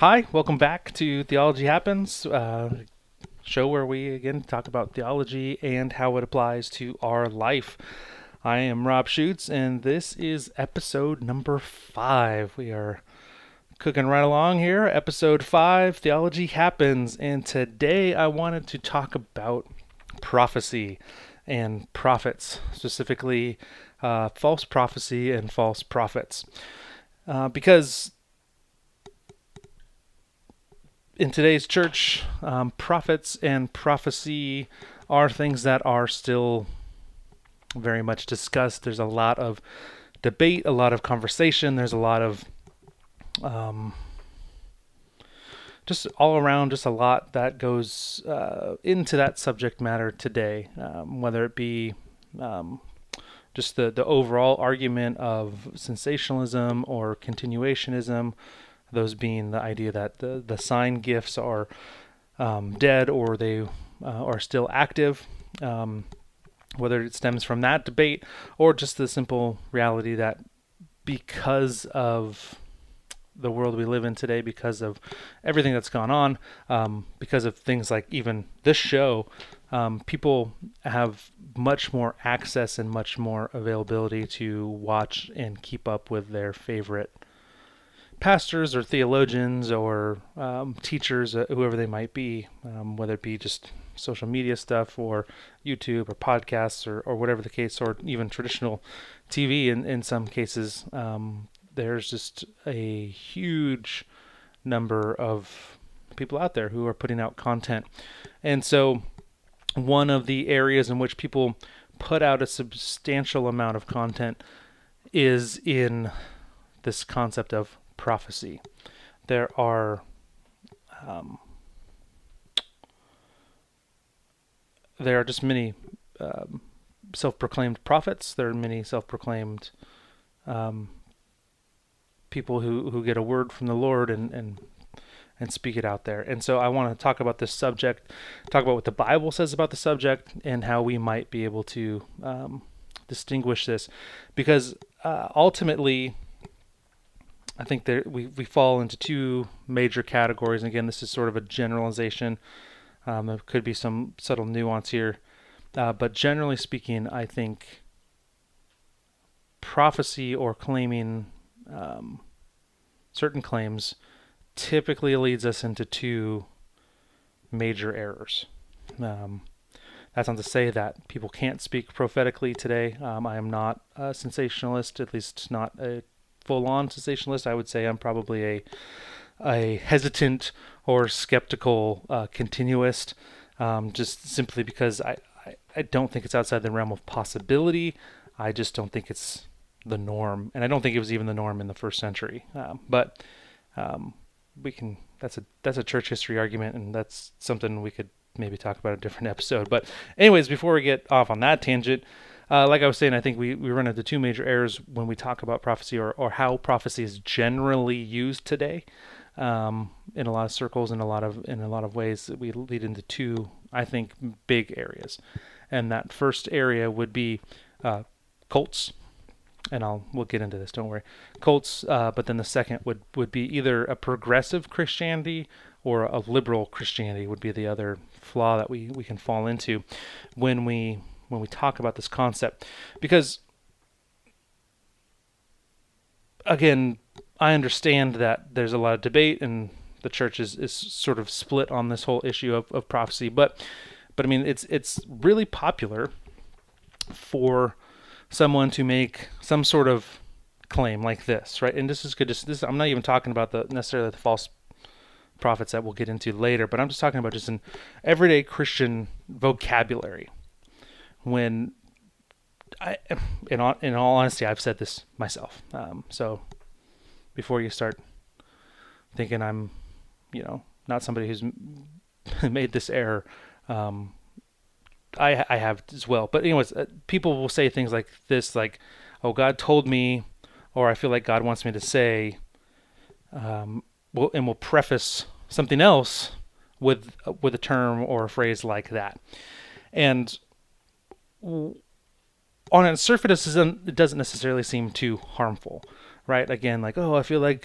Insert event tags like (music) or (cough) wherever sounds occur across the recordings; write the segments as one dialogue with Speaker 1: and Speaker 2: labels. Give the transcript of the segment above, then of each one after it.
Speaker 1: Hi, welcome back to Theology Happens, uh, show where we again talk about theology and how it applies to our life. I am Rob Schutz, and this is episode number five. We are cooking right along here. Episode five, Theology Happens, and today I wanted to talk about prophecy and prophets, specifically uh, false prophecy and false prophets. Uh, because in today's church, um, prophets and prophecy are things that are still very much discussed. There's a lot of debate, a lot of conversation. There's a lot of um, just all around, just a lot that goes uh, into that subject matter today, um, whether it be um, just the, the overall argument of cessationalism or continuationism those being the idea that the, the sign gifts are um, dead or they uh, are still active. Um, whether it stems from that debate or just the simple reality that because of the world we live in today, because of everything that's gone on, um, because of things like even this show, um, people have much more access and much more availability to watch and keep up with their favorite pastors or theologians or um, teachers, uh, whoever they might be, um, whether it be just social media stuff or YouTube or podcasts or, or whatever the case, or even traditional TV in, in some cases, um, there's just a huge number of people out there who are putting out content. And so, one of the areas in which people put out a substantial amount of content is in this concept of prophecy. There are um, there are just many um, self-proclaimed prophets. There are many self-proclaimed um, people who, who get a word from the Lord and, and and speak it out there. And so I want to talk about this subject, talk about what the Bible says about the subject, and how we might be able to um, distinguish this, because uh, ultimately I think there we, we fall into two major categories. And again, this is sort of a generalization. Um, there could be some subtle nuance here. Uh, but generally speaking, I think prophecy or claiming um, certain claims typically leads us into two major errors. Um, that's not to say that people can't speak prophetically today. Um, I am not a cessationalist, at least not a full-on cessationalist. I would say I'm probably a a hesitant or skeptical uh, continuist, um, just simply because I, I, I don't think it's outside the realm of possibility. I just don't think it's the norm, and I don't think it was even the norm in the first century. Um, but um, we can that's a that's a church history argument, and that's something we could maybe talk about a different (laughs) episode. But anyways, before we get off on that tangent, uh, like I was saying, I think we, we run into two major errors when we talk about prophecy or, or how prophecy is generally used today. Um, in a lot of circles, in a lot of in a lot of ways, we lead into two, I think, big areas. And that first area would be uh, cults, and I'll we'll get into this. Don't worry, cults. Uh, but then the second would would be either a progressive Christianity or a liberal Christianity would be the other flaw that we we can fall into when we when we talk about this concept. Because again i understand that there's a lot of debate and the church is, is sort of split on this whole issue of, of prophecy. But but i mean it's it's really popular for someone to make some sort of claim like this right? And this is good this i'm not even talking about the necessarily the false prophets that we'll get into later but i'm just talking about just an everyday christian vocabulary when I, in all, in all honesty, I've said this myself. Um, so before you start thinking I'm, you know, not somebody who's (laughs) made this error, um, I, I have as well. But anyways, uh, people will say things like this, like, "Oh, God told me," or "I feel like God wants me to say," um, will, and will preface something else with with a term or a phrase like that, and on a surface it doesn't necessarily seem too harmful, right? Again, like oh, I feel like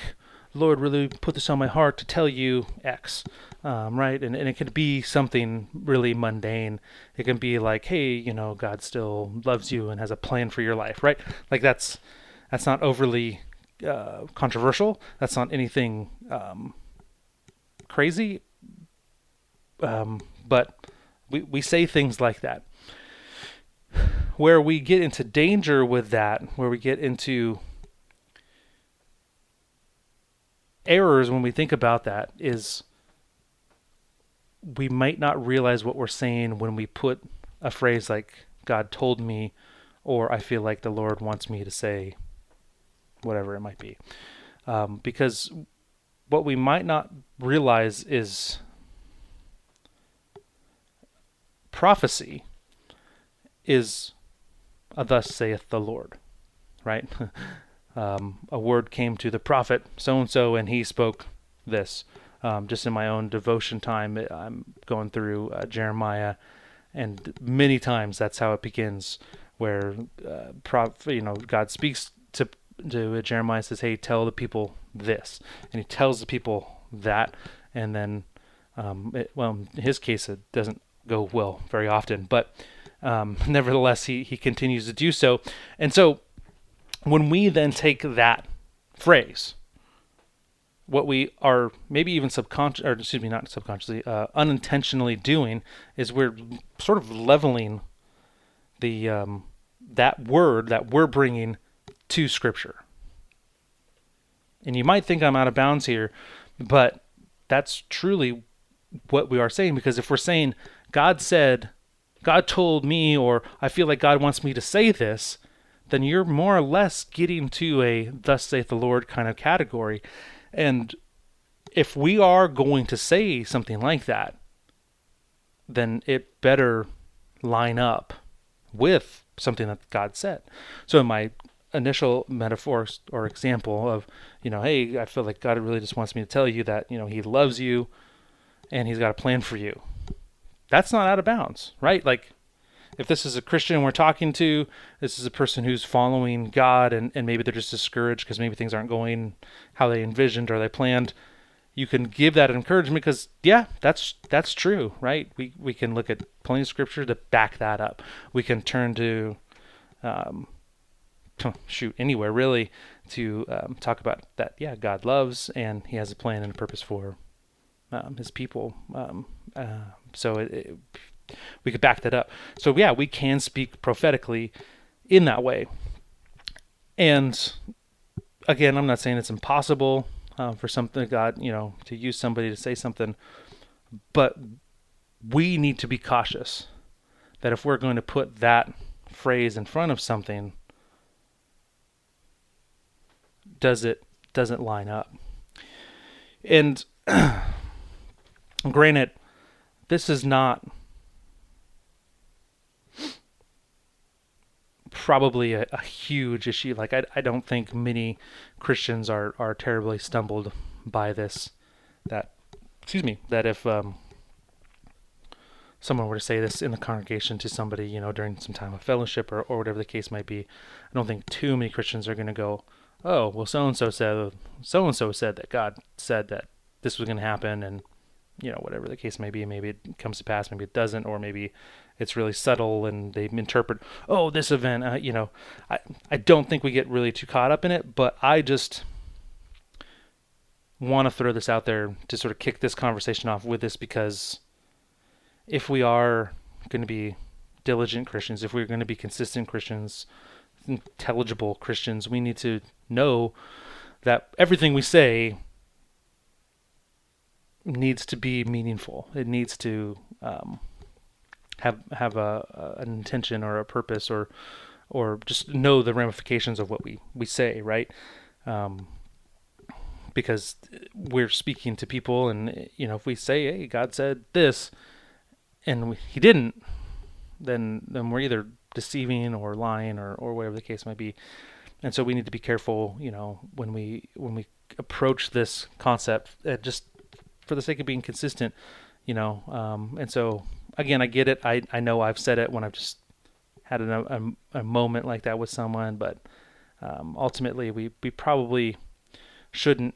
Speaker 1: Lord really put this on my heart to tell you X, um, right? And, and it could be something really mundane. It can be like, hey, you know, God still loves you and has a plan for your life, right? Like that's that's not overly uh, controversial. That's not anything um, crazy. Um, but we, we say things like that. Where we get into danger with that, where we get into errors when we think about that, is we might not realize what we're saying when we put a phrase like God told me or I feel like the Lord wants me to say whatever it might be. Um, because what we might not realize is prophecy is thus saith the Lord, right? (laughs) um, a word came to the prophet so and so, and he spoke this. Um, just in my own devotion time, I'm going through uh, Jeremiah, and many times that's how it begins, where uh, prof, you know God speaks to to Jeremiah says, "Hey, tell the people this," and he tells the people that, and then, um, it, well, in his case, it doesn't go well very often, but um, (laughs) nevertheless, he he continues to do so, and so when we then take that phrase, what we are maybe even subconscious, or excuse me, not subconsciously, uh, unintentionally doing is we're sort of leveling the um, that word that we're bringing to Scripture. And you might think I'm out of bounds here, but that's truly what we are saying because if we're saying God said, God told me, or I feel like God wants me to say this, then you're more or less getting to a thus saith the Lord kind of category. And if we are going to say something like that, then it better line up with something that God said. So in my initial metaphor or example of, you know, hey, I feel like God really just wants me to tell you that, you know, He loves you and He's got a plan for you. That's not out of bounds, right? Like, if this is a Christian we're talking to, this is a person who's following God and, and maybe they're just discouraged because maybe things aren't going how they envisioned or they planned, you can give that encouragement because yeah, that's that's true, right? We we can look at plenty of scripture to back that up. We can turn to um, shoot anywhere really to um, talk about that. Yeah, God loves and He has a plan and a purpose for um, His people. Um, uh, so it, it, we could back that up. So yeah, we can speak prophetically in that way. And again, I'm not saying it's impossible uh, for something God, you know, to use somebody to say something, but we need to be cautious that if we're going to put that phrase in front of something does it doesn't line up. And (clears throat) granted, this is not probably a, a, huge issue. Like I, I don't think many Christians are, are terribly stumbled by this. That excuse me, that if um, someone were to say this in the congregation to somebody, you know, during some time of fellowship or, or whatever the case might be, I don't think too many Christians are going to go, oh, well, so and so said, so and so said that God said that this was going to happen, and you know, whatever the case may be, maybe it comes to pass, maybe it doesn't, or maybe it's really subtle and they interpret, oh, this event, uh, you know, I I don't think we get really too caught up in it, but I just want to throw this out there to sort of kick this conversation off with this because if we are going to be diligent Christians, if we're going to be consistent Christians, intelligible Christians, we need to know that everything we say needs to be meaningful. It needs to um, have have a, an intention or a purpose or or just know the ramifications of what we we say, right? Um, because we're speaking to people, and you know, if we say, "Hey, God said this," and we, He didn't, then then we're either deceiving or lying or, or whatever the case might be. And so we need to be careful, you know, when we when we approach this concept, uh, just for the sake of being consistent, you know. Um, and so again, I get it. I I know I've said it when I've just had a, a, a moment like that with someone, but um, ultimately we we probably shouldn't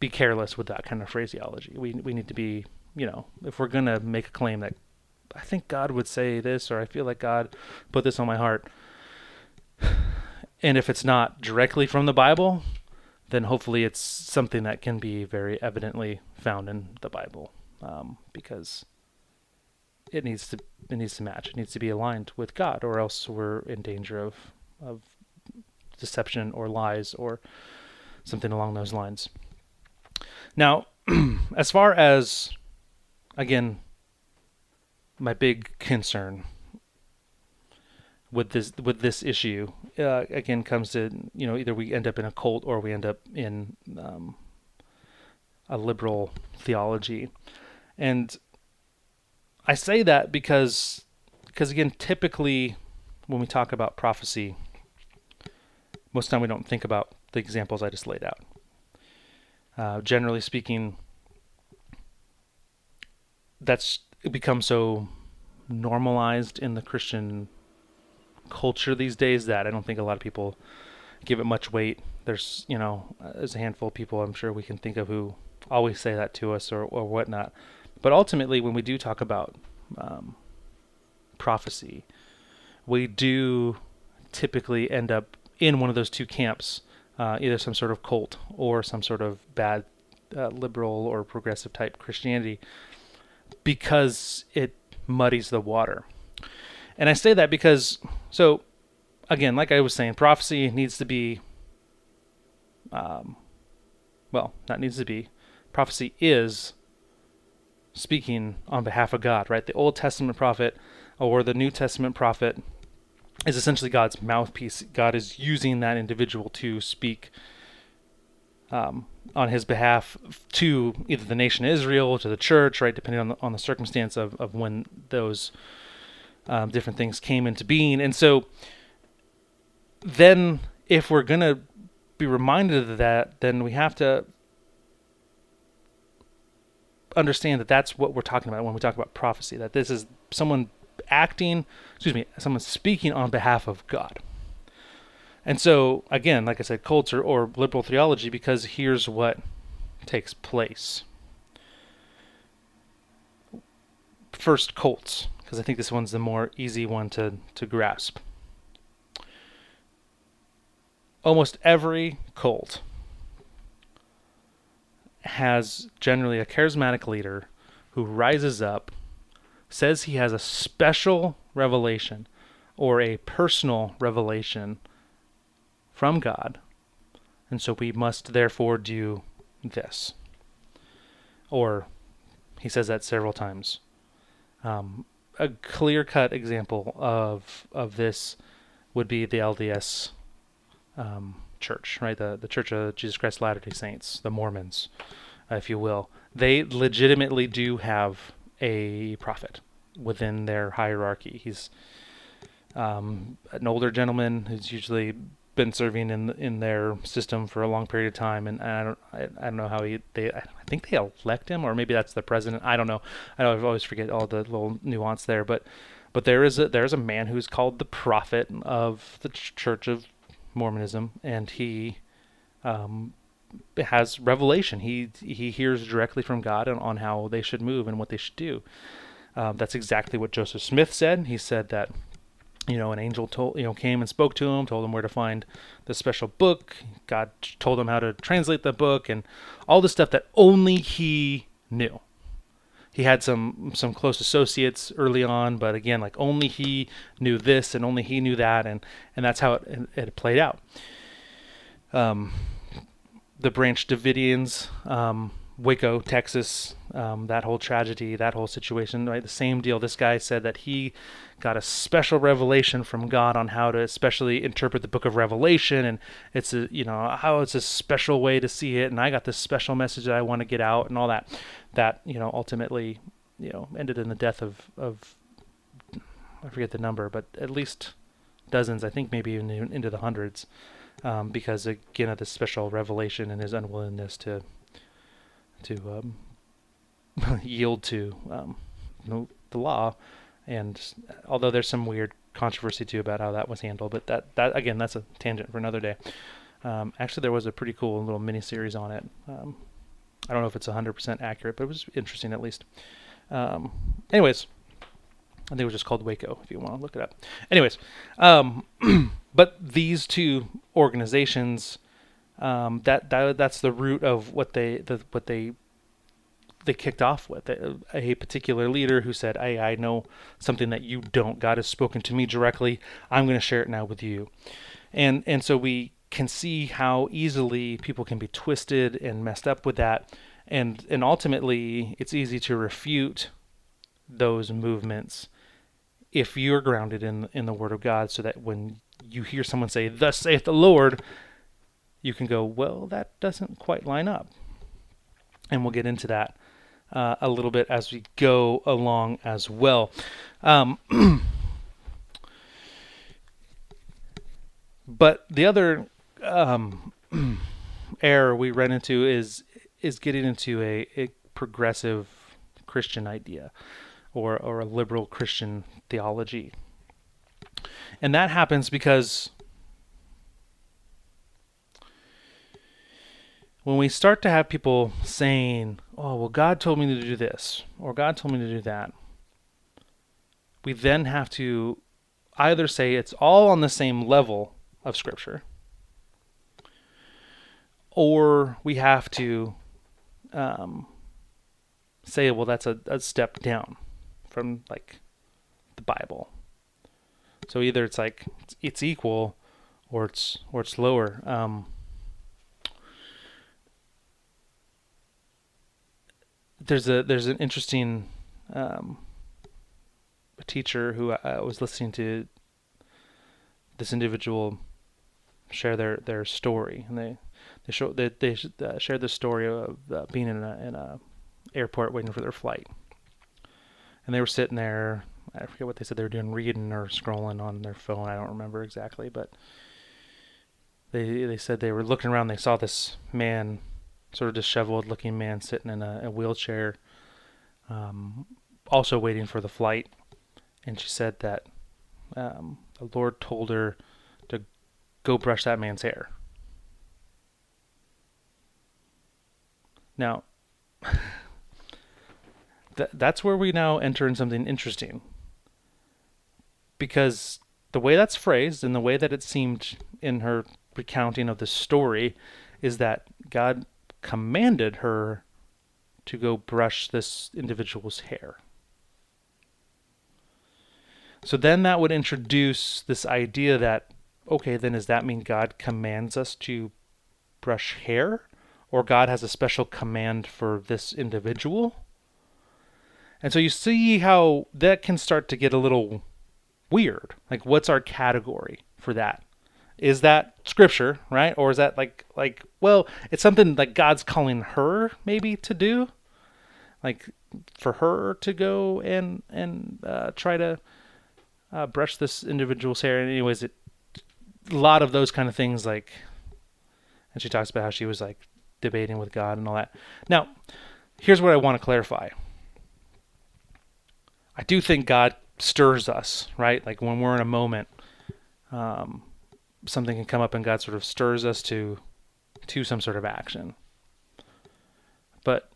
Speaker 1: be careless with that kind of phraseology. We we need to be, you know, if we're gonna make a claim that I think God would say this, or I feel like God put this on my heart, (sighs) and if it's not directly from the Bible, then hopefully it's something that can be very evidently found in the Bible, um, because it needs to it needs to match. It needs to be aligned with God, or else we're in danger of of deception or lies or something along those lines. Now, (clears throat) as far as again, my big concern with this with this issue uh, again comes to you know either we end up in a cult or we end up in um, a liberal theology, and I say that because because again typically when we talk about prophecy, most of time we don't think about the examples I just laid out. Uh, generally speaking, that's become so normalized in the Christian culture these days that I don't think a lot of people give it much weight. There's, you know, there's a handful of people I'm sure we can think of who always say that to us or, or whatnot. But ultimately, when we do talk about um, prophecy, we do typically end up in one of those two camps, uh, either some sort of cult or some sort of bad uh, liberal or progressive type Christianity, because it muddies the water. And I say that because, so again, like I was saying, prophecy needs to be, um, well, not needs to be, prophecy is speaking on behalf of God, right? The Old Testament prophet or the New Testament prophet is essentially God's mouthpiece. God is using that individual to speak um, on his behalf to either the nation Israel, to the church, right, depending on the, on the circumstance of, of when those um, different things came into being. And so then if we're going to be reminded of that, then we have to understand that that's what we're talking about when we talk about prophecy, that this is someone acting, excuse me, someone speaking on behalf of God. And so, again, like I said, cults or, or liberal theology, because here's what takes place. First, cults because I think this one's the more easy one to, to grasp. Almost every cult has generally a charismatic leader who rises up, says he has a special revelation or a personal revelation from God, and so we must therefore do this. Or he says that several times. Um, a clear cut example of of this would be the LDS um, church, right? The the Church of Jesus Christ Latter Day Saints, the Mormons, if you will. They legitimately do have a prophet within their hierarchy. He's um, an older gentleman who's usually been serving in in their system for a long period of time, and, I don't I, I, don't know how he they I think they elect him, or maybe that's the president. I don't know. I always forget all the little nuance there, but but there is a there's a man who's called the prophet of the Church of Mormonism, and he um, has revelation. He he hears directly from God on, on how they should move and what they should do. Um, that's exactly what Joseph Smith said. He said that you know, an angel told, you know, came and spoke to him, told him where to find the special book. God told him how to translate the book and all the stuff that only he knew. He had some some close associates early on, but again, like only he knew this and only he knew that, and and that's how it, it played out. Um, the Branch Davidians, um, Waco, Texas, um, that whole tragedy, that whole situation, right? The same deal. This guy said that he got a special revelation from God on how to especially interpret the book of Revelation, and it's a you know how it's a special way to see it, and I got this special message that I want to get out, and all that. That you know ultimately you know ended in the death of of I forget the number, but at least dozens, I think maybe even into the hundreds, um, because again of this special revelation and his unwillingness to to um, (laughs) yield to um, the law. And although there's some weird controversy too about how that was handled, but that that again that's a tangent for another day. Um, actually, there was a pretty cool little mini series on it. Um, I don't know if it's 100% accurate, but it was interesting at least. Um, anyways, I think it was just called Waco if you want to look it up. Anyways, um, (clears throat) but these two organizations, um, that, that that's the root of what they the, what they they kicked off with a, a particular leader who said, "Hey, I know something that you don't. God has spoken to me directly. I'm going to share it now with you." And and so we can see how easily people can be twisted and messed up with that and and ultimately it's easy to refute those movements if you're grounded in in the word of God so that when you hear someone say thus saith the Lord you can go well that doesn't quite line up and we'll get into that uh, a little bit as we go along as well um, (clears throat) but the other um, (clears throat) error we run into is is getting into a, a progressive Christian idea or or a liberal Christian theology. And that happens because when we start to have people saying, "Oh, well God told me to do this," or "God told me to do that," we then have to either say it's all on the same level of scripture or we have to um, say, well, that's a, a step down from like the Bible. So either it's like it's equal, or it's or it's lower. Um, there's a there's an interesting um, teacher who I, I was listening to this individual share their their story, and they they show they they uh, shared the story of uh, being in a in a airport waiting for their flight, and they were sitting there. I forget what they said they were doing, reading or scrolling on their phone. I don't remember exactly, but they they said they were looking around. They saw this man, sort of disheveled looking man, sitting in a, a wheelchair, um, also waiting for the flight. And she said that um, the Lord told her to go brush that man's hair. Now, (laughs) th- that's where we now enter in something interesting. Because the way that's phrased and the way that it seemed in her recounting of the story is that God commanded her to go brush this individual's hair. So then that would introduce this idea that, okay, then does that mean God commands us to brush hair? or God has a special command for this individual. And so you see how that can start to get a little weird. Like what's our category for that? Is that scripture, right? Or is that like like well, it's something like God's calling her maybe to do? Like for her to go and and uh, try to uh, brush this individual's hair. And anyways, it a lot of those kind of things like and she talks about how she was like debating with God and all that. Now, here's what I want to clarify. I do think God stirs us, right? Like when we're in a moment, um, something can come up and God sort of stirs us to to some sort of action. But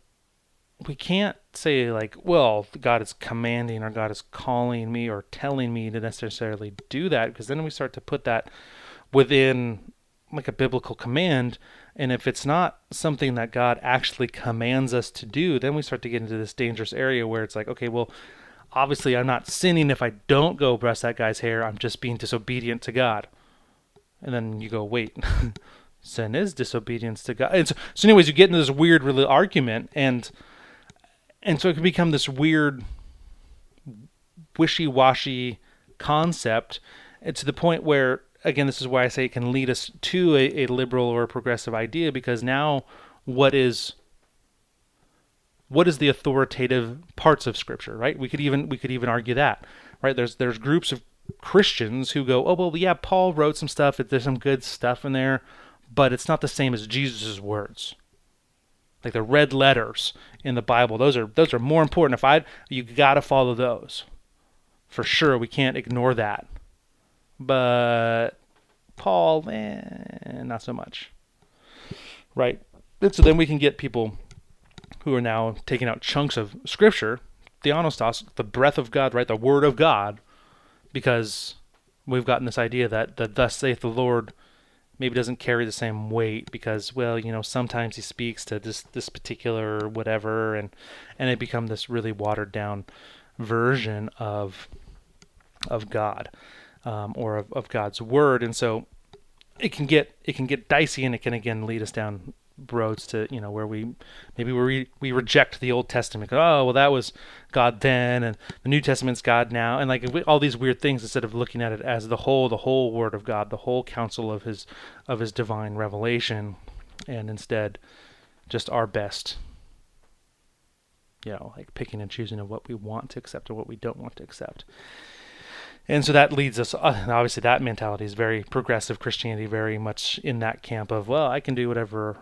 Speaker 1: we can't say like, well, God is commanding or God is calling me or telling me to necessarily do that because then we start to put that within like a biblical command and if it's not something that God actually commands us to do, then we start to get into this dangerous area where it's like, okay, well, obviously I'm not sinning if I don't go brush that guy's hair. I'm just being disobedient to God. And then you go, wait, (laughs) sin is disobedience to God. And so, so, anyways, you get into this weird really argument, and and so it can become this weird, wishy-washy concept, to the point where again, this is why I say it can lead us to a, a liberal or a progressive idea because now what is what is the authoritative parts of scripture right we could even we could even argue that right there's there's groups of christians who go oh well yeah paul wrote some stuff there's some good stuff in there but it's not the same as jesus' words like the red letters in the bible those are those are more important if i you got to follow those for sure we can't ignore that but Paul, eh, not so much. Right? And so then we can get people who are now taking out chunks of scripture, the theopneustos, the breath of God, right, the word of God, because we've gotten this idea that the thus saith the Lord maybe doesn't carry the same weight because well you know sometimes he speaks to this this particular whatever and and it become this really watered down version of of God um, or of, of God's word. And so it can get it can get dicey and it can again lead us down roads to you know where we maybe we we reject the Old Testament. Oh well, that was God then, and the New Testament's God now, and like all these weird things instead of looking at it as the whole, the whole Word of God, the whole counsel of His of His divine revelation, and instead just our best. You know, like picking and choosing of what we want to accept or what we don't want to accept. And so that leads us, uh, obviously, that mentality is very progressive Christianity, very much in that camp of, well, I can do whatever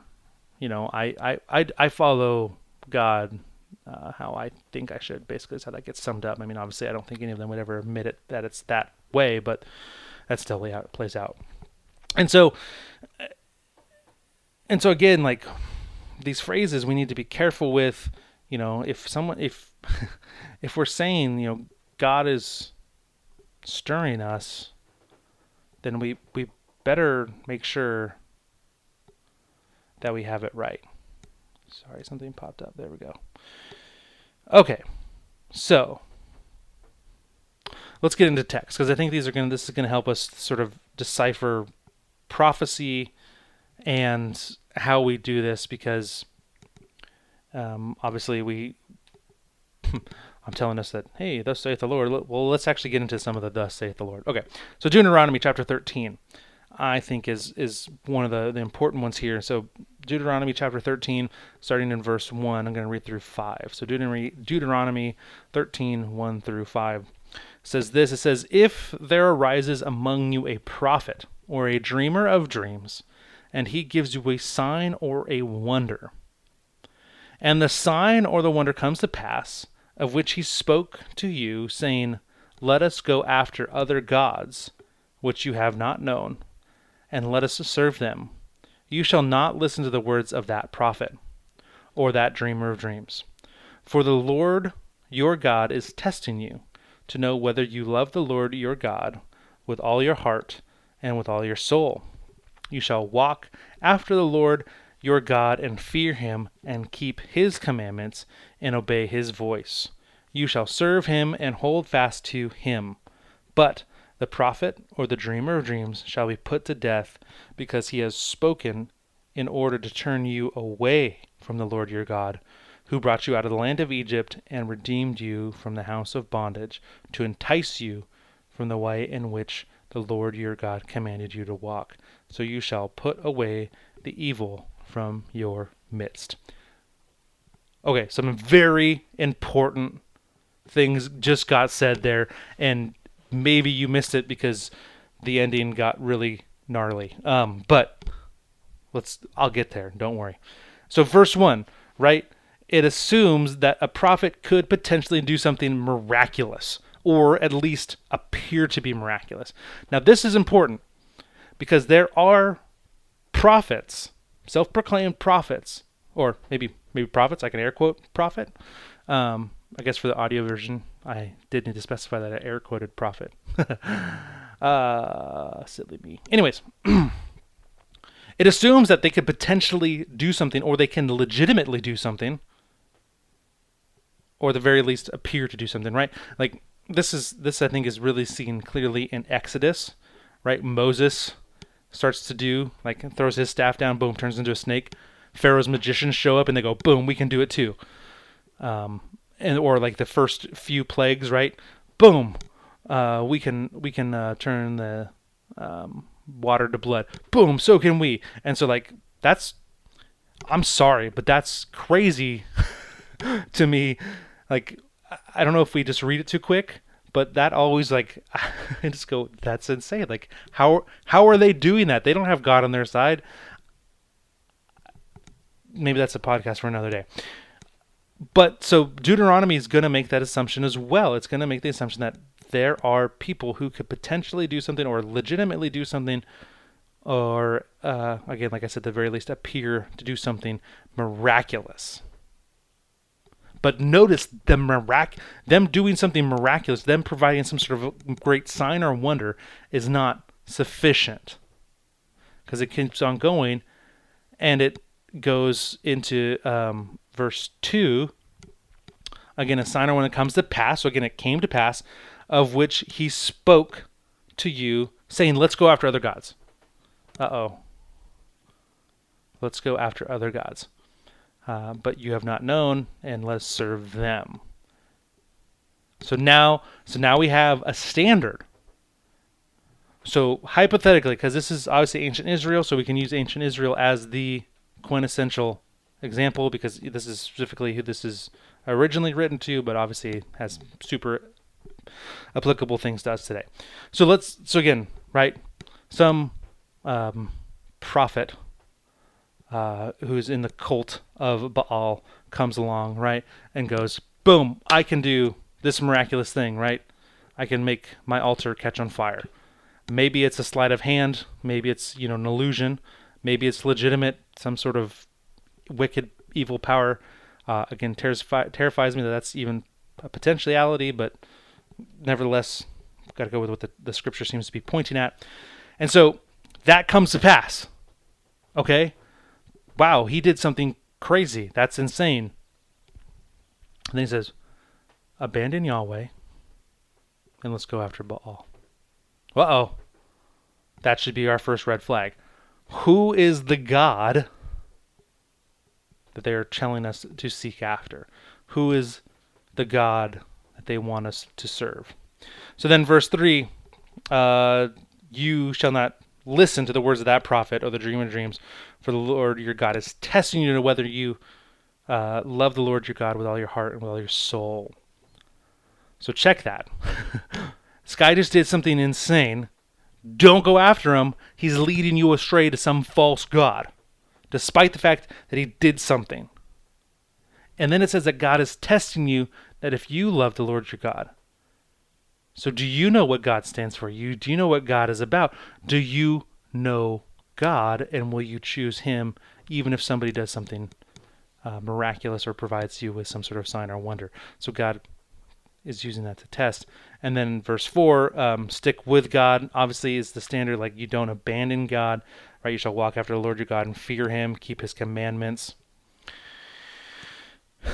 Speaker 1: you know, I I I, I follow God uh, how I think I should. Basically, is how that gets summed up. I mean, obviously, I don't think any of them would ever admit it that it's that way, but that's still how it plays out. And so, and so again, like these phrases, we need to be careful with. You know, if someone, if (laughs) if we're saying, you know, God is stirring us, then we we better make sure that we have it right. Sorry, something popped up. There we go. Okay, so let's get into text because I think these are going. This is going to help us sort of decipher prophecy and how we do this because um, obviously we. (laughs) I'm telling us that, hey, thus saith the Lord. Well, let's actually get into some of the thus saith the Lord. Okay, so Deuteronomy chapter 13. I think is is one of the, the important ones here. So Deuteronomy chapter 13, starting in verse 1, I'm going to read through 5. So Deuteronomy, Deuteronomy 13, 1 through 5 says this. It says, If there arises among you a prophet or a dreamer of dreams, and he gives you a sign or a wonder, and the sign or the wonder comes to pass, of which he spoke to you, saying, Let us go after other gods, which you have not known and let us serve them. You shall not listen to the words of that prophet, or that dreamer of dreams. For the Lord your God is testing you, to know whether you love the Lord your God with all your heart and with all your soul. You shall walk after the Lord your God and fear him and keep his commandments and obey his voice. You shall serve him and hold fast to him. But the prophet or the dreamer of dreams shall be put to death because he has spoken in order to turn you away from the Lord your God, who brought you out of the land of Egypt and redeemed you from the house of bondage, to entice you from the way in which the Lord your God commanded you to walk. So you shall put away the evil from your midst. Okay, some very important things just got said there, and maybe you missed it because the ending got really gnarly. Um, but let's I'll get there. Don't worry. So verse one, right? It assumes that a prophet could potentially do something miraculous, or at least appear to be miraculous. Now this is important because there are prophets, self-proclaimed prophets, or maybe maybe prophets. I can air quote prophet. Um, I guess for the audio version, I did need to specify that I air quoted prophet. (laughs) uh, silly me. Anyways, (clears throat) it assumes that they could potentially do something, or they can legitimately do something, or the very least appear to do something. Right? Like this is this I think is really seen clearly in Exodus. Right? Moses starts to do like throws his staff down, boom, turns into a snake. Pharaoh's magicians show up and they go, boom, we can do it too. Um, and or like the first few plagues, right? Boom, uh, we can we can uh, turn the um, water to blood. Boom, so can we. And so like that's I'm sorry, but that's crazy (laughs) to me. Like I don't know if we just read it too quick, but that always like (laughs) I just go that's insane. Like how how are they doing that? They don't have God on their side. Maybe that's a podcast for another day but so Deuteronomy is going to make that assumption as well. It's going to make the assumption that there are people who could potentially do something or legitimately do something, or uh, again, like I said, the very least appear to do something miraculous. But notice the mirac- them doing something miraculous, them providing some sort of great sign or wonder is not sufficient. Because it keeps on going and it goes into um, verse 2 again a sign when it comes to pass so again it came to pass of which he spoke to you saying let's go after other gods. Uh-oh. Let's go after other gods. Uh, but you have not known and let's serve them. So now so now we have a standard. So hypothetically because this is obviously ancient israel so we can use ancient israel as the quintessential example because this is specifically who this is originally written to, but obviously has super applicable things to us today. So let's so again, right? Some um, prophet uh, who's in the cult of Baal comes along, right, and goes, "Boom! I can do this miraculous thing, right? I can make my altar catch on fire." Maybe it's a sleight of hand. Maybe it's you know an illusion. Maybe it's legitimate, some sort of wicked, evil power. Uh, again, terrifi- terrifies me that that's even a potentiality, but nevertheless, got to go with what the, the scripture seems to be pointing at. And so that comes to pass. Okay? Wow, he did something crazy. That's insane. And then he says, Abandon Yahweh and let's go after Baal. Uh oh. That should be our first red flag. Who is the God that they are telling us to seek after? Who is the God that they want us to serve? So then, verse 3 uh, You shall not listen to the words of that prophet or the dream of dreams, for the Lord your God is testing you to whether you uh, love the Lord your God with all your heart and with all your soul. So check that. (laughs) guy just did something insane. Don't go after him. He's leading you astray to some false God despite the fact that he did something. And then it says that God is testing you that if you love the Lord your God. So do you know what God stands for? You do you know what God is about? Do you know God and will you choose him even if somebody does something uh, miraculous or provides you with some sort of sign or wonder? So God is using that to test. And then verse 4, um, stick with God, obviously, is the standard. Like you don't abandon God, right? You shall walk after the Lord your God and fear him, keep his commandments. (sighs)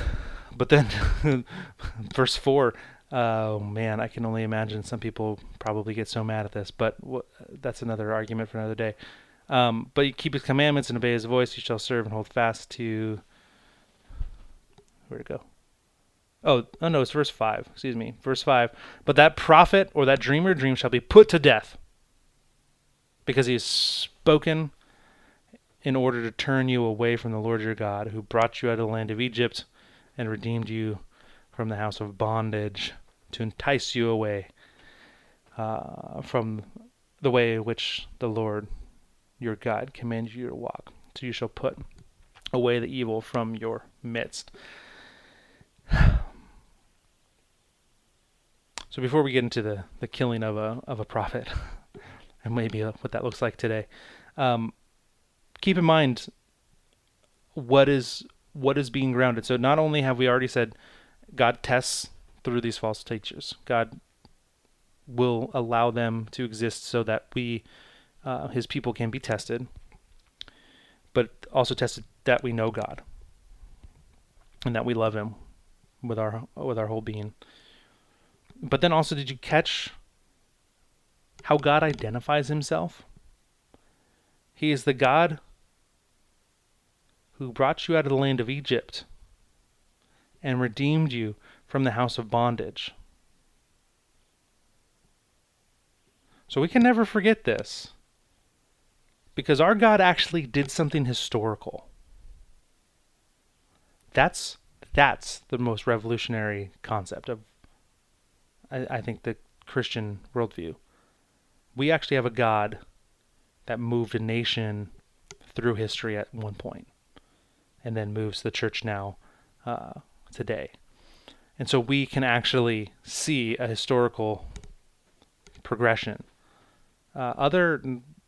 Speaker 1: But then, (laughs) verse 4, oh man, I can only imagine some people probably get so mad at this, but that's another argument for another day. Um, but you keep his commandments and obey his voice, you shall serve and hold fast to. Where'd it go? Oh, oh no, it's verse 5. Excuse me. Verse 5. But that prophet or that dreamer dream shall be put to death because he has spoken in order to turn you away from the Lord your God, who brought you out of the land of Egypt and redeemed you from the house of bondage, to entice you away uh, from the way which the Lord your God commands you to walk. So you shall put away the evil from your midst. (sighs) So before we get into the, the killing of a of a prophet, (laughs) and maybe uh, what that looks like today, um, keep in mind what is what is being grounded. So not only have we already said God tests through these false teachers, God will allow them to exist so that we, uh, His people, can be tested, but also tested that we know God and that we love Him with our with our whole being. But then also, did you catch how God identifies himself? He is the God who brought you out of the land of Egypt and redeemed you from the house of bondage. So we can never forget this because our God actually did something historical. That's that's the most revolutionary concept of I, I think the Christian worldview. We actually have a God that moved a nation through history at one point and then moves the church now uh, today. And so we can actually see a historical progression. Uh, other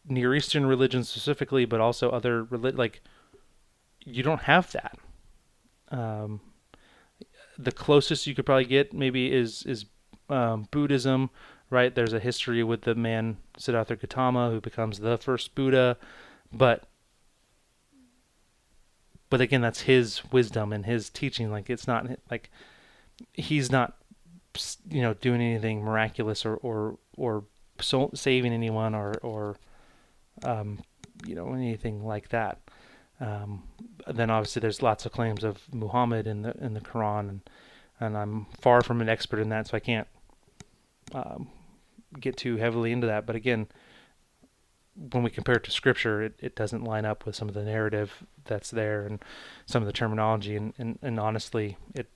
Speaker 1: Near Eastern religions specifically, but also other like you don't have that. Um, the closest you could probably get maybe is is um, Buddhism, right? There's a history with the man Siddhartha Gautama who becomes the first Buddha, but but again, that's his wisdom and his teaching. Like it's not like he's not you know doing anything miraculous or or or so saving anyone or or um, you know anything like that. Um, then obviously there's lots of claims of Muhammad in the in the Quran, and and I'm far from an expert in that, so I can't um, get too heavily into that. But again, when we compare it to Scripture, it, it doesn't line up with some of the narrative that's there and some of the terminology, and, and, and honestly, it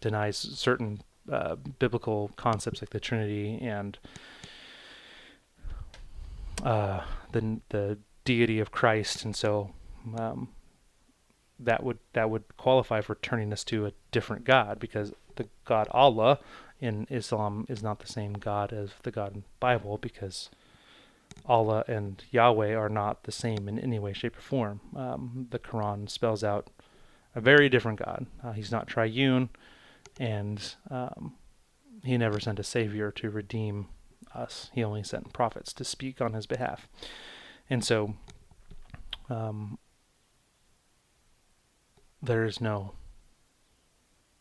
Speaker 1: denies certain uh, biblical concepts like the Trinity and uh, the the deity of Christ, and so um, that would that would qualify for turning us to a different God because the God Allah in Islam is not the same God as the God in Bible because Allah and Yahweh are not the same in any way, shape, or form. Um, the Quran spells out a very different God. Uh, he's not triune, and um, he never sent a savior to redeem us. He only sent prophets to speak on his behalf. And so, um, there's no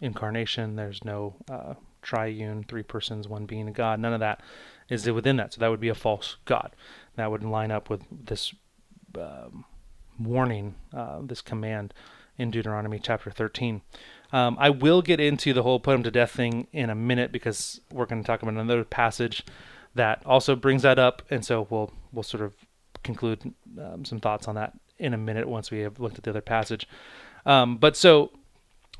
Speaker 1: incarnation, there's no uh, triune, three persons, one being a God. None of that is within that. So that would be a false God. That would line up with this um, warning, uh, this command in Deuteronomy chapter 13. Um, I will get into the whole put him to death thing in a minute because we're going to talk about another passage that also brings that up, and so we'll we'll sort of conclude um, some thoughts on that in a minute once we have looked at the other passage. Um, but so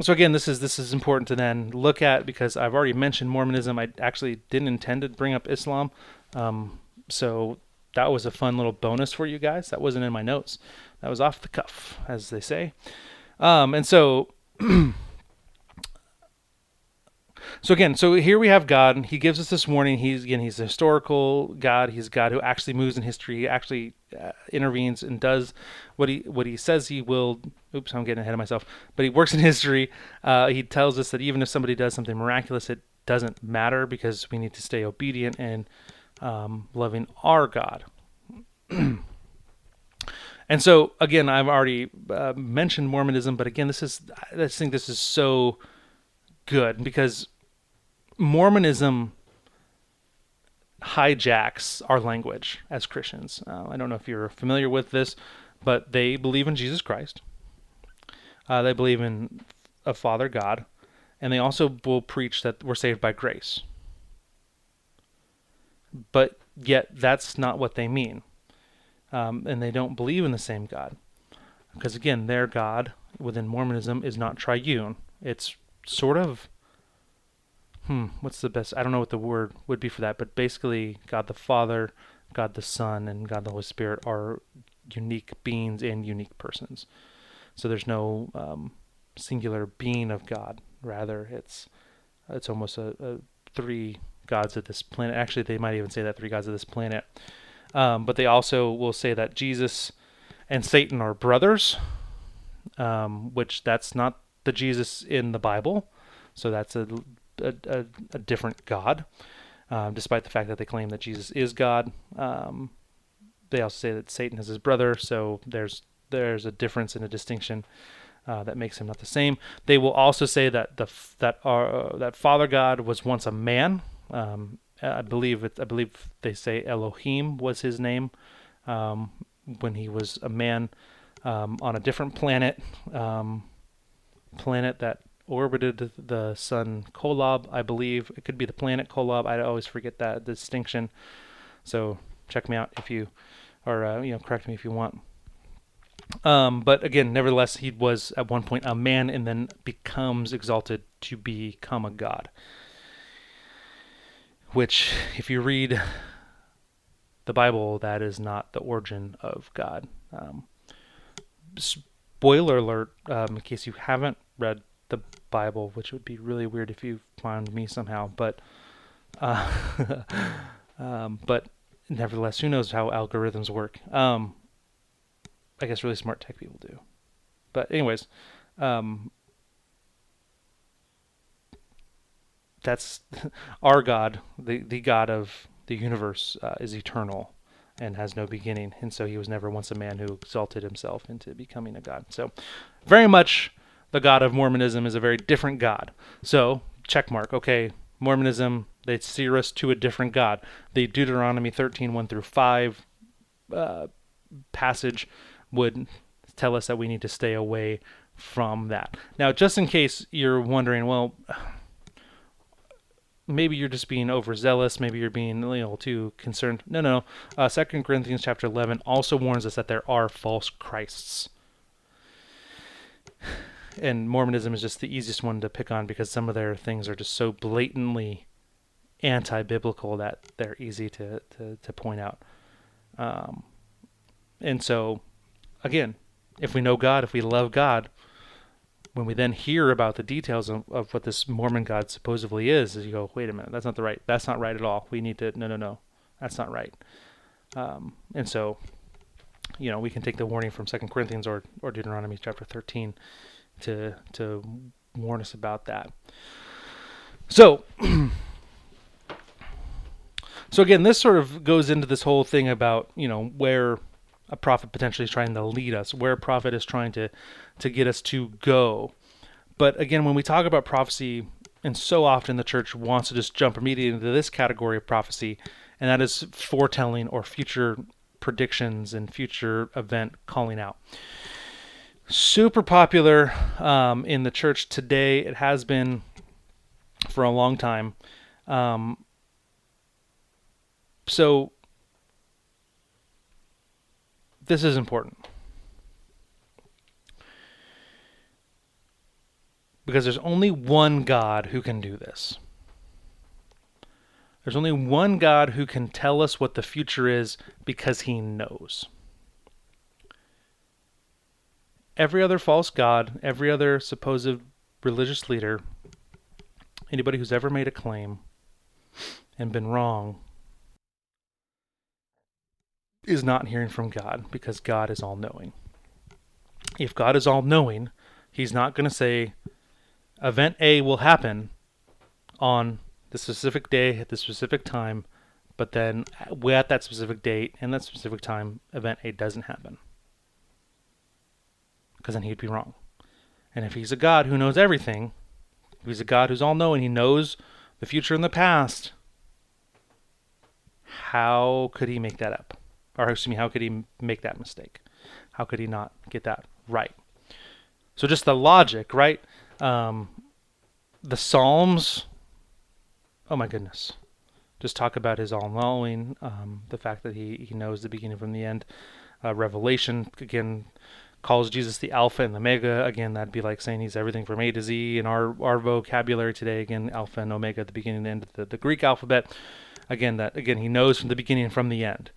Speaker 1: so again, this is this is important to then look at because I've already mentioned Mormonism. I actually didn't intend to bring up Islam, um, so that was a fun little bonus for you guys. That wasn't in my notes. That was off the cuff, as they say. Um, and so (clears throat) So again, so here we have God. He gives us this warning. He's again, he's a historical God. He's God who actually moves in history. He actually uh, intervenes and does what he what he says he will. Oops, I'm getting ahead of myself. But he works in history. Uh, he tells us that even if somebody does something miraculous, it doesn't matter because we need to stay obedient and um, loving our God. (clears throat) and so again, I've already uh, mentioned Mormonism, but again, this is I think this is so good because Mormonism hijacks our language as Christians. Uh, I don't know if you're familiar with this, but they believe in Jesus Christ. Uh, they believe in a Father God, and they also will preach that we're saved by grace. But yet, that's not what they mean. Um, and they don't believe in the same God. Because again, their God within Mormonism is not triune. It's sort of hmm, what's the best? I don't know what the word would be for that, but basically, God the Father, God the Son, and God the Holy Spirit are unique beings and unique persons. So there's no um, singular being of God. Rather, it's it's almost a, a, three gods of this planet. Actually, they might even say that three gods of this planet. Um, but they also will say that Jesus and Satan are brothers, um, which that's not the Jesus in the Bible. So that's a a, a, a different God, um, despite the fact that they claim that Jesus is God. Um, they also say that Satan is his brother, so there's there's a difference and a distinction uh, that makes him not the same. They will also say that the that our, uh, that Father God was once a man. Um, I believe it, I believe they say Elohim was his name um, when he was a man um, on a different planet, um, planet that orbited the sun Kolob, I believe. It could be the planet Kolob. I always forget that distinction. So check me out if you, or uh, you know, correct me if you want. Um, but again, nevertheless, he was at one point a man and then becomes exalted to become a god. Which, if you read the Bible, that is not the origin of God. Um, spoiler alert, um, in case you haven't read the Bible, which would be really weird if you found me somehow. But, uh, (laughs) um, but nevertheless, who knows how algorithms work? Um, I guess really smart tech people do. But anyways, um, that's (laughs) our God, the the God of the universe, uh, is eternal and has no beginning, and so he was never once a man who exalted himself into becoming a god. So, very much the God of Mormonism is a very different God. So, check mark. Okay, Mormonism they steer us to a different God. The Deuteronomy 13 1 through 5 uh, passage would tell us that we need to stay away from that. Now, just in case you're wondering, well, maybe you're just being overzealous, maybe you're being a little too concerned. No, no. Uh, Second Corinthians chapter 11 also warns us that there are false Christs. And Mormonism is just the easiest one to pick on because some of their things are just so blatantly anti-biblical that they're easy to, to, to point out. Um, and so, again, if we know God, if we love God, when we then hear about the details of, of what this Mormon God supposedly is, is you go, wait a minute, that's not the right, that's not right at all. We need to, no, no, no, that's not right. Um, and so, you know, we can take the warning from Second Corinthians or, or Deuteronomy chapter 13 to to warn us about that. So, (clears throat) so again, this sort of goes into this whole thing about you know where a prophet potentially is trying to lead us, where a prophet is trying to to get us to go. But again, when we talk about prophecy, and so often the church wants to just jump immediately into this category of prophecy, and that is foretelling or future predictions and future event calling out. Super popular um, in the church today. It has been for a long time. Um, so this is important. Because there's only one God who can do this. There's only one God who can tell us what the future is because he knows. Every other false God, every other supposed religious leader, anybody who's ever made a claim and been wrong, is not hearing from God because God is all knowing. If God is all knowing, He's not going to say, event A will happen on the specific day at the specific time, but then at that specific date and that specific time, event A doesn't happen. Because then he'd be wrong. And if he's a God who knows everything, if he's a God who's all knowing, he knows the future and the past, how could he make that up? Or excuse me, how could he make that mistake? How could he not get that right? So just the logic, right? Um, the Psalms. Oh my goodness. Just talk about his all knowing, um, the fact that he, he knows the beginning from the end. Uh, Revelation, again, calls Jesus the Alpha and the Omega. Again, that'd be like saying he's everything from A to Z. In our, our vocabulary today, again, Alpha and Omega the beginning and end of the, the Greek alphabet. Again, that again he knows from the beginning and from the end.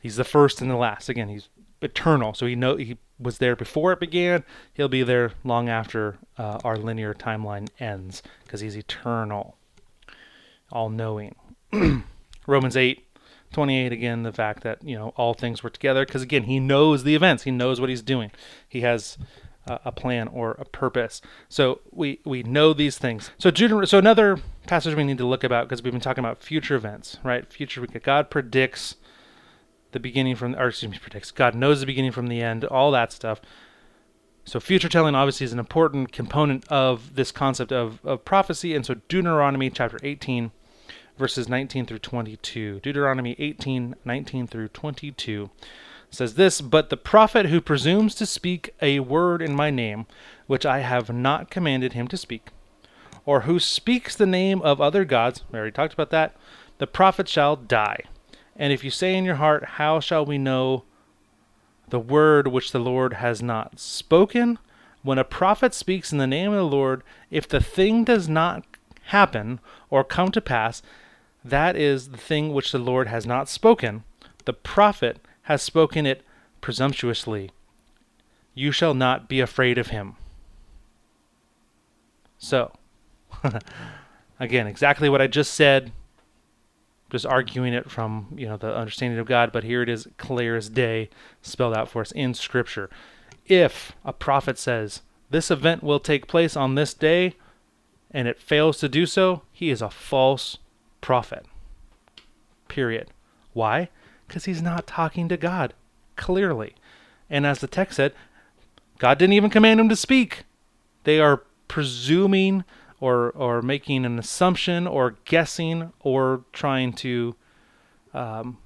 Speaker 1: He's the first and the last. Again, he's eternal. So he know he was there before it began. He'll be there long after uh, our linear timeline ends because he's eternal, all knowing. (clears throat) Romans 8, 28 again, the fact that, you know, all things work together because again, he knows the events. He knows what he's doing. He has uh, a plan or a purpose. So we we know these things. So Jude, so another passage we need to look about because we've been talking about future events, right? Future God predicts the beginning from, or excuse me, predicts. God knows the beginning from the end, all that stuff. So future telling obviously is an important component of this concept of, of prophecy. And so Deuteronomy chapter 18, verses 19 through 22. Deuteronomy 18, 19 through 22 says this, But the prophet who presumes to speak a word in my name, which I have not commanded him to speak, or who speaks the name of other gods, we already talked about that, the prophet shall die. And if you say in your heart, How shall we know the word which the Lord has not spoken? When a prophet speaks in the name of the Lord, if the thing does not happen or come to pass, that is the thing which the Lord has not spoken. The prophet has spoken it presumptuously. You shall not be afraid of him. So, (laughs) again, exactly what I just said just arguing it from you know the understanding of God, but here it is clear as day, spelled out for us in Scripture. If a prophet says this event will take place on this day, and it fails to do so, he is a false prophet. Period. Why? Because he's not talking to God, clearly. And as the text said, God didn't even command him to speak. They are presuming or or making an assumption or guessing or trying to um,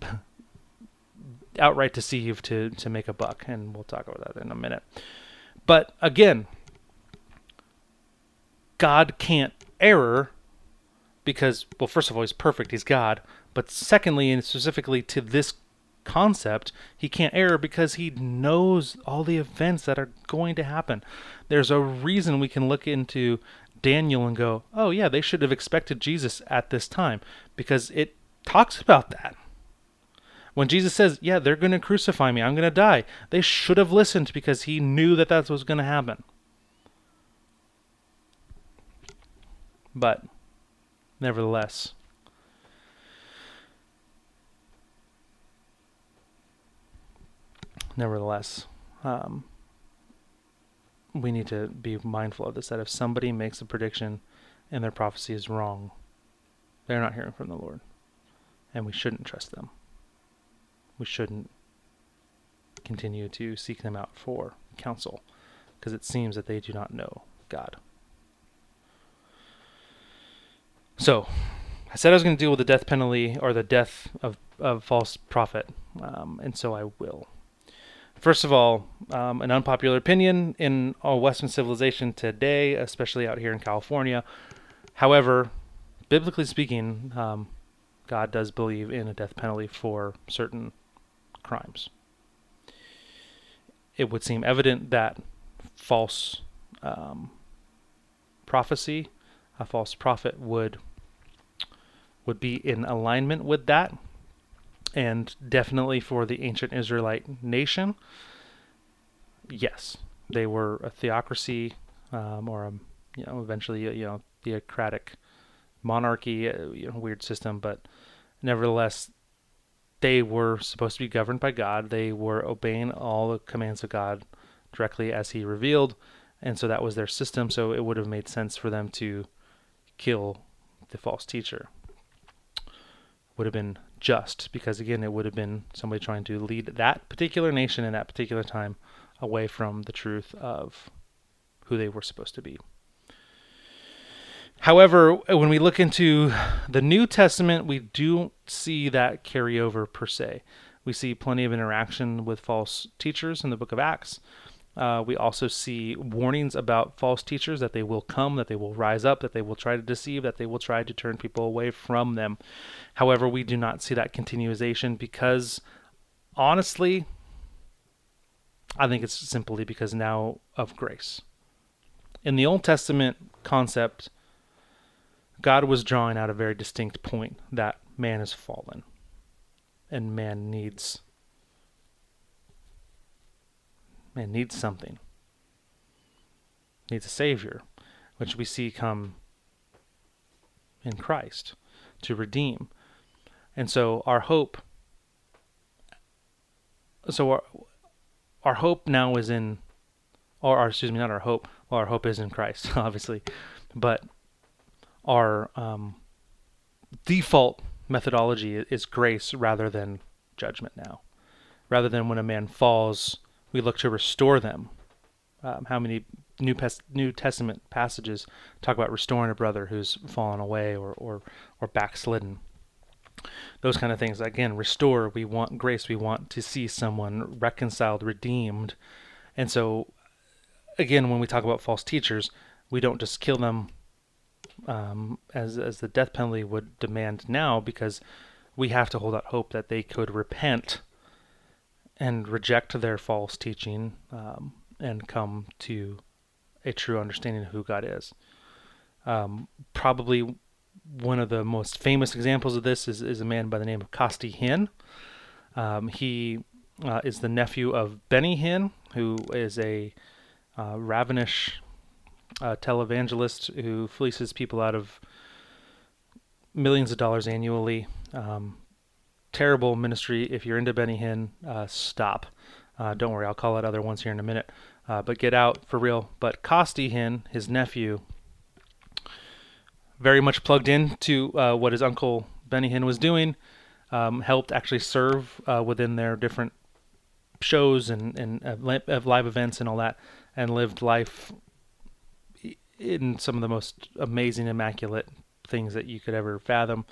Speaker 1: (laughs) outright deceive to to make a buck, and we'll talk about that in a minute. But again, God can't error because, well, first of all, he's perfect, he's God. But secondly, and specifically to this concept, he can't err because he knows all the events that are going to happen. There's a reason we can look into Daniel and go, oh, yeah, they should have expected Jesus at this time because it talks about that. When Jesus says, yeah, they're going to crucify me, I'm going to die, they should have listened because he knew that that was going to happen. But, nevertheless, nevertheless, um, we need to be mindful of this that if somebody makes a prediction and their prophecy is wrong, they're not hearing from the Lord. And we shouldn't trust them. We shouldn't continue to seek them out for counsel because it seems that they do not know God. So, I said I was going to deal with the death penalty or the death of, of false prophet, um, and so I will. First of all, um, an unpopular opinion in our Western civilization today, especially out here in California. However, biblically speaking, um, God does believe in a death penalty for certain crimes. It would seem evident that false um, prophecy, a false prophet, would would be in alignment with that and definitely for the ancient Israelite nation, yes, they were a theocracy um, or a you know eventually you know theocratic monarchy, uh, you know weird system, but nevertheless they were supposed to be governed by God. They were obeying all the commands of God directly as He revealed, and so that was their system. So it would have made sense for them to kill the false teacher. Would have been just because again it would have been somebody trying to lead that particular nation in that particular time away from the truth of who they were supposed to be. However, when we look into the New Testament, we do see that carryover per se. We see plenty of interaction with false teachers in the book of Acts. Uh, we also see warnings about false teachers that they will come, that they will rise up, that they will try to deceive, that they will try to turn people away from them. However, we do not see that continuation because, honestly, I think it's simply because now of grace. In the Old Testament concept, God was drawing out a very distinct point that man is fallen and man needs Man needs something. Needs a Savior, which we see come in Christ to redeem. And so our hope so our our hope now is in or our, excuse me, not our hope. Well, our hope is in Christ, (laughs) obviously, but our um, default methodology is grace rather than judgment now. Rather than when a man falls, we look to restore them. Um, how many New, Pes- New Testament passages talk about restoring a brother who's fallen away or, or, or backslidden? Those kind of things. Again, restore. We want grace. We want to see someone reconciled, redeemed. And so, again, when we talk about false teachers, we don't just kill them um, as, as the death penalty would demand now because we have to hold out hope that they could repent and reject their false teaching um, and come to a true understanding of who God is. Um, probably one of the most famous examples of this is, is a man by the name of Costi Hinn. Um, he uh, is the nephew of Benny Hinn, who is a uh, ravenous uh, televangelist who fleeces people out of millions of dollars annually. Um, terrible ministry. If you're into Benny Hinn, uh, stop. Uh, don't worry, I'll call out other ones here in a minute. Uh, but get out for real. But Costi Hinn, his nephew, very much plugged in to uh, what his uncle Benny Hinn was doing. Um, helped actually serve uh, within their different shows and and uh, live events and all that, and lived life in some of the most amazing, immaculate things that you could ever fathom.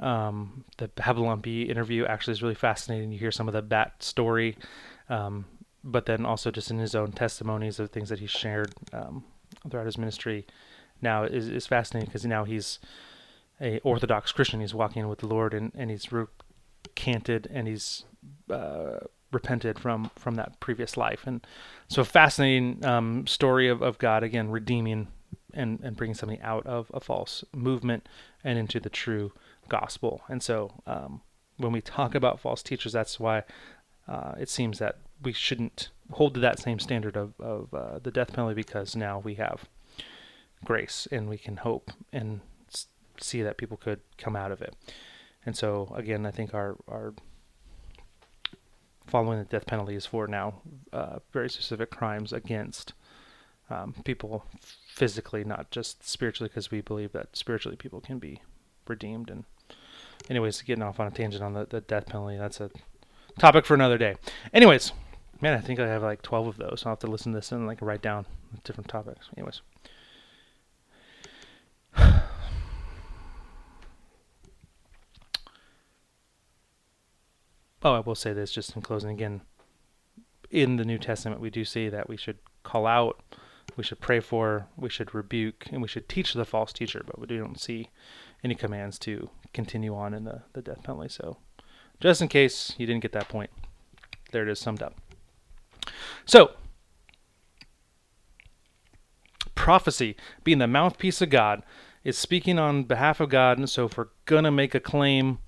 Speaker 1: Um, the Havilampi interview actually is really fascinating. You hear some of the bat story, um, but then also just in his own testimonies of things that he shared um, throughout his ministry. Now is is fascinating because now he's a Orthodox Christian. He's walking with the Lord and, and he's recanted and he's uh, repented from from that previous life. And so, fascinating um, story of, of God again redeeming and and bringing something out of a false movement and into the true gospel. And so, um, when we talk about false teachers, that's why uh, it seems that we shouldn't hold to that same standard of of uh, the death penalty because now we have grace and we can hope and see that people could come out of it. And so again, I think our our following the death penalty is for now uh, very specific crimes against um, people physically, not just spiritually, because we believe that spiritually people can be redeemed. And anyways, getting off on a tangent on the, the death penalty, that's a topic for another day. Anyways, man, I think I have like 12 of those. I'll have to listen to this and like write down different topics. Anyways. (sighs) oh, I will say this just in closing again. In the New Testament, we do see that we should call out, we should pray for, we should rebuke, and we should teach the false teacher, but we don't see any commands to continue on in the, the death penalty. So, just in case you didn't get that point, there it is summed up. So, prophecy, being the mouthpiece of God, is speaking on behalf of God. And so, if we're going to make a claim,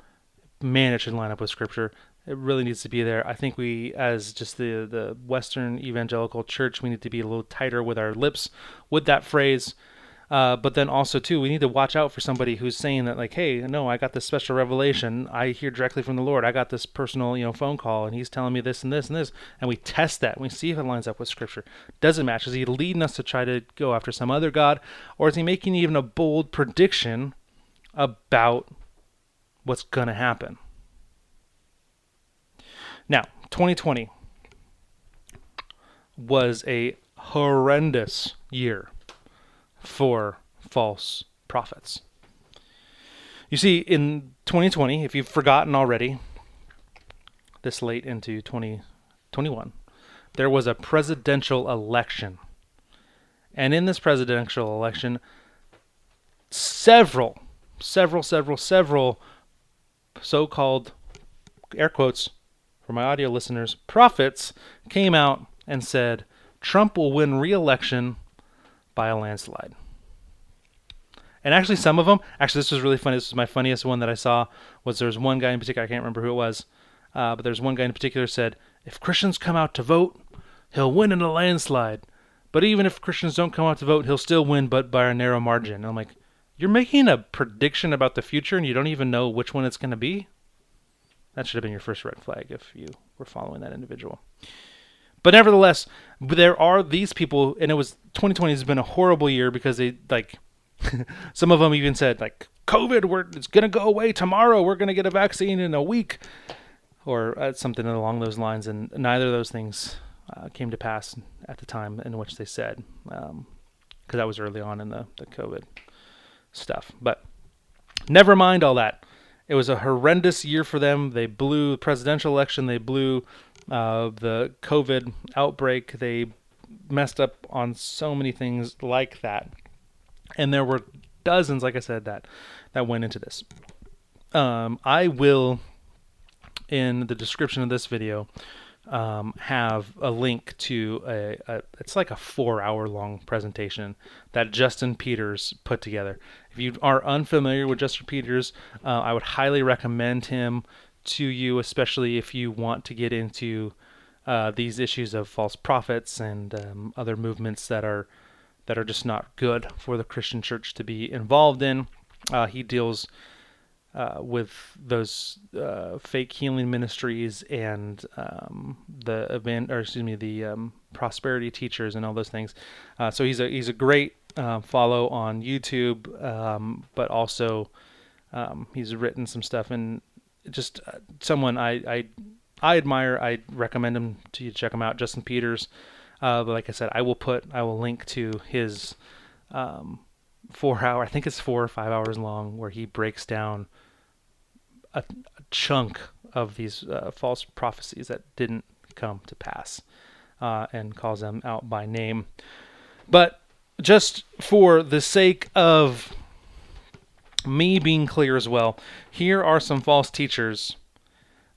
Speaker 1: man, it should line up with Scripture. It really needs to be there. I think we, as just the the Western evangelical church, we need to be a little tighter with our lips with that phrase. Uh, but then also too, we need to watch out for somebody who's saying that like, hey, no, I got this special revelation. I hear directly from the Lord. I got this personal, you know, phone call, and He's telling me this and this and this, and we test that. And We see if it lines up with Scripture. Does it match? Is He leading us to try to go after some other god, or is He making even a bold prediction about what's gonna happen? Now, 2020 was a horrendous year for false prophets. You see, in 2020, if you've forgotten already, this late into 2021, there was a presidential election. And in this presidential election, several, several, several, several so called, air quotes, for my audio listeners, prophets came out and said Trump will win re election by a landslide. And actually, some of them, actually, this was really funny. This was my funniest one that I saw. Was there's one guy in particular, I can't remember who it was, uh, but there's one guy in particular said, if Christians come out to vote, he'll win in a landslide. But even if Christians don't come out to vote, he'll still win, but by a narrow margin. And I'm like, you're making a prediction about the future, and you don't even know which one it's going to be. That should have been your first red flag if you were following that individual. But nevertheless, there are these people, and it was 2020 has been a horrible year because they like (laughs) some of them even said like COVID, we're it's gonna go away tomorrow. We're gonna get a vaccine in a week, or uh, something along those lines. And neither of those things uh, came to pass at the time in which they said, because um, that was early on in the the COVID stuff. But never mind all that. It was a horrendous year for them. They blew the presidential election. They blew uh, the COVID outbreak. They messed up on so many things like that. And there were dozens, like I said, that that went into this. Um, I will, in the description of this video, um, have a link to a, a, it's like a four hour long presentation that Justin Peters put together. If you are unfamiliar with Justin Peters, uh, I would highly recommend him to you, especially if you want to get into uh, these issues of false prophets and um, other movements that are that are just not good for the Christian church to be involved in. Uh, he deals uh, with those uh, fake healing ministries and um, the event, or excuse me, the um, prosperity teachers and all those things. Uh, so he's a he's a great uh, follow on YouTube, um, but also um, he's written some stuff and just uh, someone I, I I admire. I recommend him to you check him out, Justin Peters. Uh, but like I said, I will put I will link to his um, four (laughs) hour. I think it's four or five hours long, where he breaks down a, a chunk of these uh, false prophecies that didn't come to pass, uh, and calls them out by name. But just for the sake of me being clear as well, here are some false teachers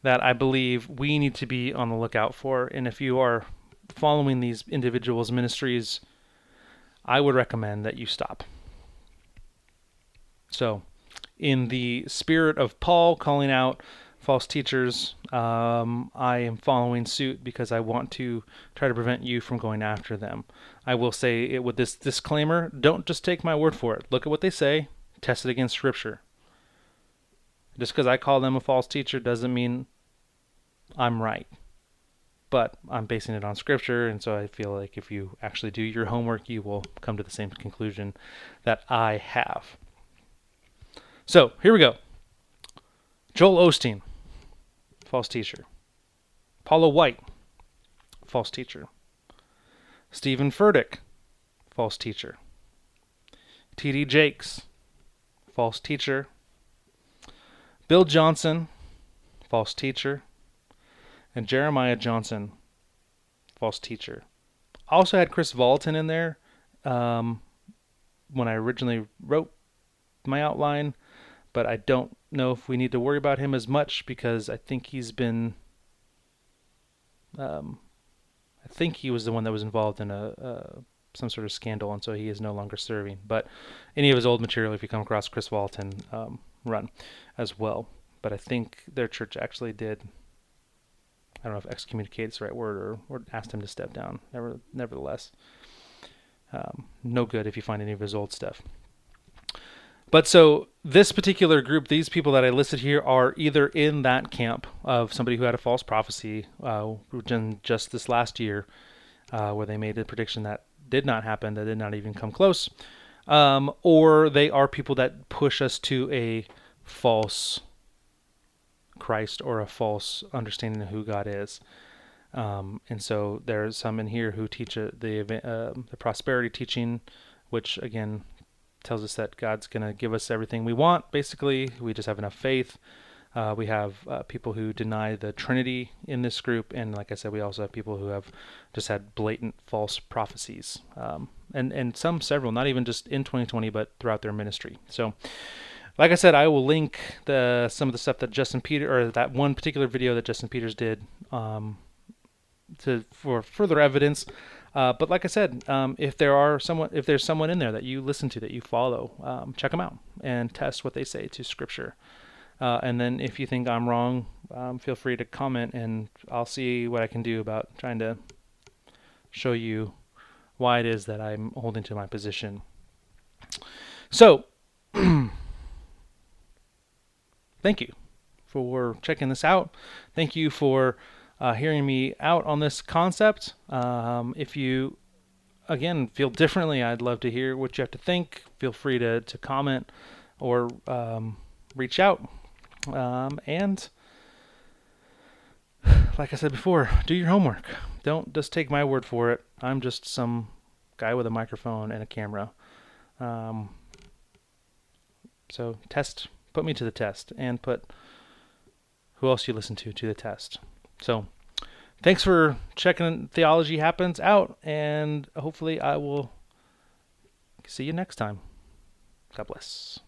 Speaker 1: that I believe we need to be on the lookout for. And if you are following these individuals' ministries, I would recommend that you stop. So, in the spirit of Paul calling out false teachers, um, I am following suit because I want to try to prevent you from going after them. I will say it with this disclaimer don't just take my word for it. Look at what they say, test it against Scripture. Just because I call them a false teacher doesn't mean I'm right. But I'm basing it on Scripture, and so I feel like if you actually do your homework, you will come to the same conclusion that I have. So here we go. Joel Osteen, false teacher. Paula White, false teacher. Steven Furtick, false teacher. T.D. Jakes, false teacher. Bill Johnson, false teacher. And Jeremiah Johnson, false teacher. I also had Chris Vallotton in there um, when I originally wrote my outline, but I don't know if we need to worry about him as much because I think he's been. Um, I think he was the one that was involved in a, a some sort of scandal, and so he is no longer serving. But any of his old material, if you come across Chris Vallotton, um, run as well. But I think their church actually did. I don't know if excommunicate is the right word, or, or asked him to step down. Never, nevertheless, um, no good if you find any of his old stuff. But so this particular group, these people that I listed here, are either in that camp of somebody who had a false prophecy, uh, just this last year, uh, where they made a prediction that did not happen, that did not even come close, um, or they are people that push us to a false Christ or a false understanding of who God is. Um, and so there's some in here who teach a, the uh, the prosperity teaching, which again tells us that God's going to give us everything we want. Basically, we just have enough faith. Uh, we have uh, people who deny the Trinity in this group, and like I said, we also have people who have just had blatant false prophecies, um, and and some several, not even just in 2020, but throughout their ministry. So, like I said, I will link the some of the stuff that Justin Peter or that one particular video that Justin Peters did um, to for further evidence. Uh, but like I said, um, if there are someone, if there's someone in there that you listen to, that you follow, um, check them out and test what they say to Scripture. Uh, and then if you think I'm wrong, um, feel free to comment, and I'll see what I can do about trying to show you why it is that I'm holding to my position. So, (clears throat) thank you for checking this out. Thank you for uh, hearing me out on this concept. Um, if you, again, feel differently, I'd love to hear what you have to think. Feel free to, to comment or um, reach out. Um, and like I said before, do your homework. Don't just take my word for it. I'm just some guy with a microphone and a camera. Um, so test, put me to the test, and put who else you listen to to the test. So, thanks for checking Theology Happens out, and hopefully, I will see you next time. God bless.